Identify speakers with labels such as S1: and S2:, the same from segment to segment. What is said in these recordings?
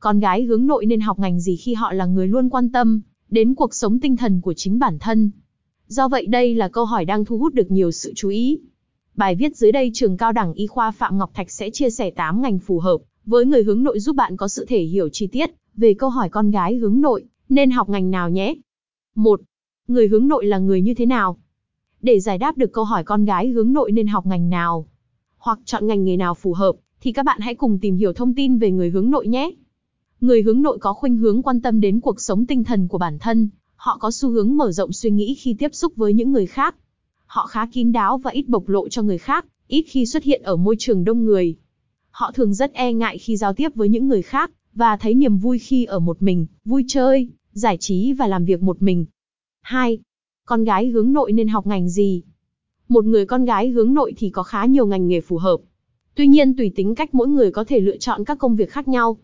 S1: Con gái hướng nội nên học ngành gì khi họ là người luôn quan tâm đến cuộc sống tinh thần của chính bản thân? Do vậy đây là câu hỏi đang thu hút được nhiều sự chú ý. Bài viết dưới đây trường cao đẳng y khoa Phạm Ngọc Thạch sẽ chia sẻ 8 ngành phù hợp với người hướng nội giúp bạn có sự thể hiểu chi tiết về câu hỏi con gái hướng nội nên học ngành nào nhé. 1. Người hướng nội là người như thế nào? Để giải đáp được câu hỏi con gái hướng nội nên học ngành nào hoặc chọn ngành nghề nào phù hợp thì các bạn hãy cùng tìm hiểu thông tin về người hướng nội nhé. Người hướng nội có khuynh hướng quan tâm đến cuộc sống tinh thần của bản thân, họ có xu hướng mở rộng suy nghĩ khi tiếp xúc với những người khác. Họ khá kín đáo và ít bộc lộ cho người khác, ít khi xuất hiện ở môi trường đông người. Họ thường rất e ngại khi giao tiếp với những người khác, và thấy niềm vui khi ở một mình, vui chơi, giải trí và làm việc một mình. 2. Con gái hướng nội nên học ngành gì? Một người con gái hướng nội thì có khá nhiều ngành nghề phù hợp. Tuy nhiên tùy tính cách mỗi người có thể lựa chọn các công việc khác nhau.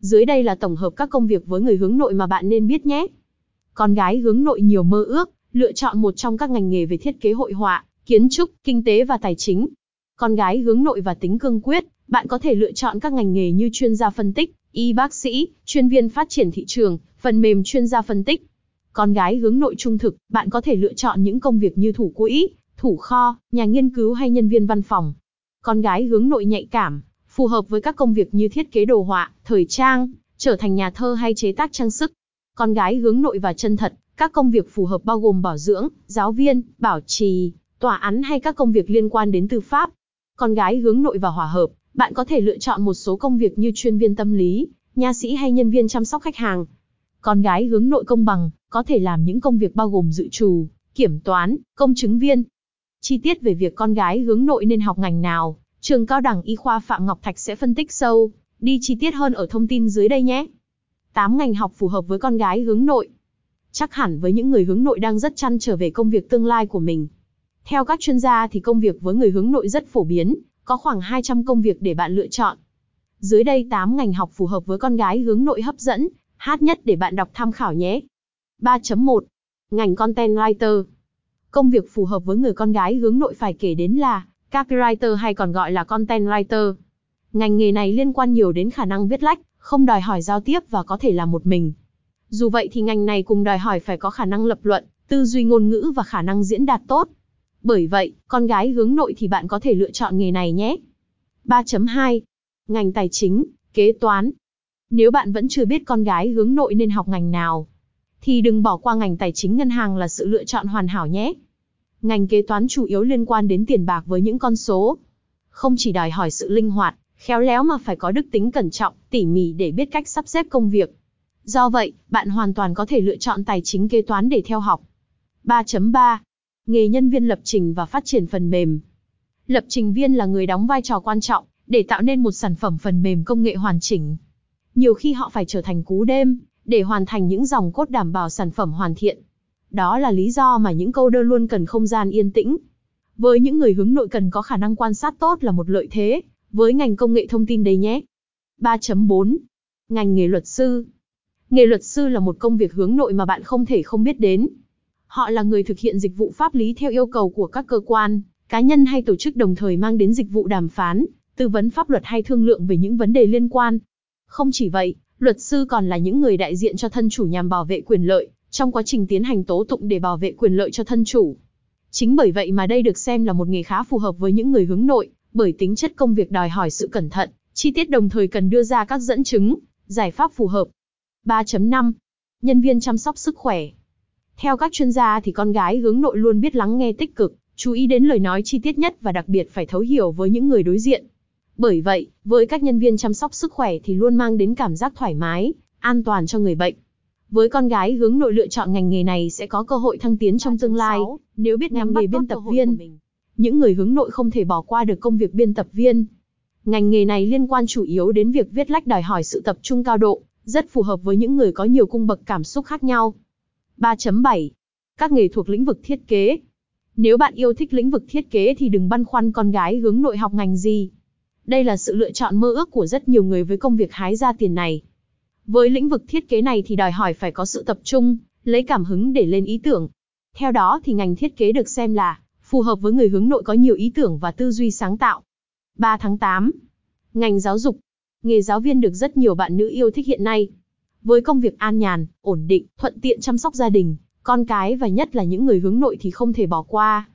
S1: Dưới đây là tổng hợp các công việc với người hướng nội mà bạn nên biết nhé. Con gái hướng nội nhiều mơ ước, lựa chọn một trong các ngành nghề về thiết kế hội họa, kiến trúc, kinh tế và tài chính. Con gái hướng nội và tính cương quyết, bạn có thể lựa chọn các ngành nghề như chuyên gia phân tích, y bác sĩ, chuyên viên phát triển thị trường, phần mềm chuyên gia phân tích. Con gái hướng nội trung thực, bạn có thể lựa chọn những công việc như thủ quỹ, thủ kho, nhà nghiên cứu hay nhân viên văn phòng. Con gái hướng nội nhạy cảm, phù hợp với các công việc như thiết kế đồ họa, thời trang, trở thành nhà thơ hay chế tác trang sức. Con gái hướng nội và chân thật, các công việc phù hợp bao gồm bảo dưỡng, giáo viên, bảo trì, tòa án hay các công việc liên quan đến tư pháp. Con gái hướng nội và hòa hợp, bạn có thể lựa chọn một số công việc như chuyên viên tâm lý, nha sĩ hay nhân viên chăm sóc khách hàng. Con gái hướng nội công bằng, có thể làm những công việc bao gồm dự trù, kiểm toán, công chứng viên. Chi tiết về việc con gái hướng nội nên học ngành nào, trường cao đẳng y khoa Phạm Ngọc Thạch sẽ phân tích sâu, đi chi tiết hơn ở thông tin dưới đây nhé. 8 ngành học phù hợp với con gái hướng nội. Chắc hẳn với những người hướng nội đang rất chăn trở về công việc tương lai của mình. Theo các chuyên gia thì công việc với người hướng nội rất phổ biến, có khoảng 200 công việc để bạn lựa chọn. Dưới đây 8 ngành học phù hợp với con gái hướng nội hấp dẫn, hát nhất để bạn đọc tham khảo nhé. 3.1. Ngành Content Writer Công việc phù hợp với người con gái hướng nội phải kể đến là copywriter hay còn gọi là content writer. Ngành nghề này liên quan nhiều đến khả năng viết lách, không đòi hỏi giao tiếp và có thể làm một mình. Dù vậy thì ngành này cùng đòi hỏi phải có khả năng lập luận, tư duy ngôn ngữ và khả năng diễn đạt tốt. Bởi vậy, con gái hướng nội thì bạn có thể lựa chọn nghề này nhé. 3.2. Ngành tài chính, kế toán. Nếu bạn vẫn chưa biết con gái hướng nội nên học ngành nào, thì đừng bỏ qua ngành tài chính ngân hàng là sự lựa chọn hoàn hảo nhé. Ngành kế toán chủ yếu liên quan đến tiền bạc với những con số. Không chỉ đòi hỏi sự linh hoạt, khéo léo mà phải có đức tính cẩn trọng, tỉ mỉ để biết cách sắp xếp công việc. Do vậy, bạn hoàn toàn có thể lựa chọn tài chính kế toán để theo học. 3.3. Nghề nhân viên lập trình và phát triển phần mềm. Lập trình viên là người đóng vai trò quan trọng để tạo nên một sản phẩm phần mềm công nghệ hoàn chỉnh. Nhiều khi họ phải trở thành cú đêm để hoàn thành những dòng cốt đảm bảo sản phẩm hoàn thiện. Đó là lý do mà những câu đơn luôn cần không gian yên tĩnh. Với những người hướng nội cần có khả năng quan sát tốt là một lợi thế, với ngành công nghệ thông tin đây nhé. 3.4. Ngành nghề luật sư. Nghề luật sư là một công việc hướng nội mà bạn không thể không biết đến. Họ là người thực hiện dịch vụ pháp lý theo yêu cầu của các cơ quan, cá nhân hay tổ chức đồng thời mang đến dịch vụ đàm phán, tư vấn pháp luật hay thương lượng về những vấn đề liên quan. Không chỉ vậy, luật sư còn là những người đại diện cho thân chủ nhằm bảo vệ quyền lợi, trong quá trình tiến hành tố tụng để bảo vệ quyền lợi cho thân chủ. Chính bởi vậy mà đây được xem là một nghề khá phù hợp với những người hướng nội, bởi tính chất công việc đòi hỏi sự cẩn thận, chi tiết đồng thời cần đưa ra các dẫn chứng, giải pháp phù hợp. 3.5. Nhân viên chăm sóc sức khỏe. Theo các chuyên gia thì con gái hướng nội luôn biết lắng nghe tích cực, chú ý đến lời nói chi tiết nhất và đặc biệt phải thấu hiểu với những người đối diện. Bởi vậy, với các nhân viên chăm sóc sức khỏe thì luôn mang đến cảm giác thoải mái, an toàn cho người bệnh. Với con gái hướng nội lựa chọn ngành nghề này sẽ có cơ hội thăng tiến trong tương lai, nếu biết nhắm nghề biên tập viên. Những người hướng nội không thể bỏ qua được công việc biên tập viên. Ngành nghề này liên quan chủ yếu đến việc viết lách đòi hỏi sự tập trung cao độ, rất phù hợp với những người có nhiều cung bậc cảm xúc khác nhau. 3.7. Các nghề thuộc lĩnh vực thiết kế. Nếu bạn yêu thích lĩnh vực thiết kế thì đừng băn khoăn con gái hướng nội học ngành gì. Đây là sự lựa chọn mơ ước của rất nhiều người với công việc hái ra tiền này. Với lĩnh vực thiết kế này thì đòi hỏi phải có sự tập trung, lấy cảm hứng để lên ý tưởng. Theo đó thì ngành thiết kế được xem là phù hợp với người hướng nội có nhiều ý tưởng và tư duy sáng tạo. 3 tháng 8. Ngành giáo dục. nghề giáo viên được rất nhiều bạn nữ yêu thích hiện nay. Với công việc an nhàn, ổn định, thuận tiện chăm sóc gia đình, con cái và nhất là những người hướng nội thì không thể bỏ qua.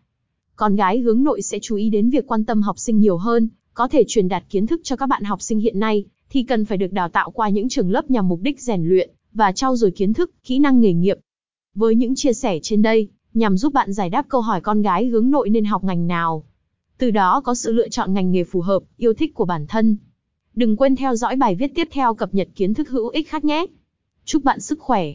S1: Con gái hướng nội sẽ chú ý đến việc quan tâm học sinh nhiều hơn, có thể truyền đạt kiến thức cho các bạn học sinh hiện nay, thì cần phải được đào tạo qua những trường lớp nhằm mục đích rèn luyện và trau dồi kiến thức, kỹ năng nghề nghiệp. Với những chia sẻ trên đây, nhằm giúp bạn giải đáp câu hỏi con gái hướng nội nên học ngành nào. Từ đó có sự lựa chọn ngành nghề phù hợp, yêu thích của bản thân. Đừng quên theo dõi bài viết tiếp theo cập nhật kiến thức hữu ích khác nhé. Chúc bạn sức khỏe.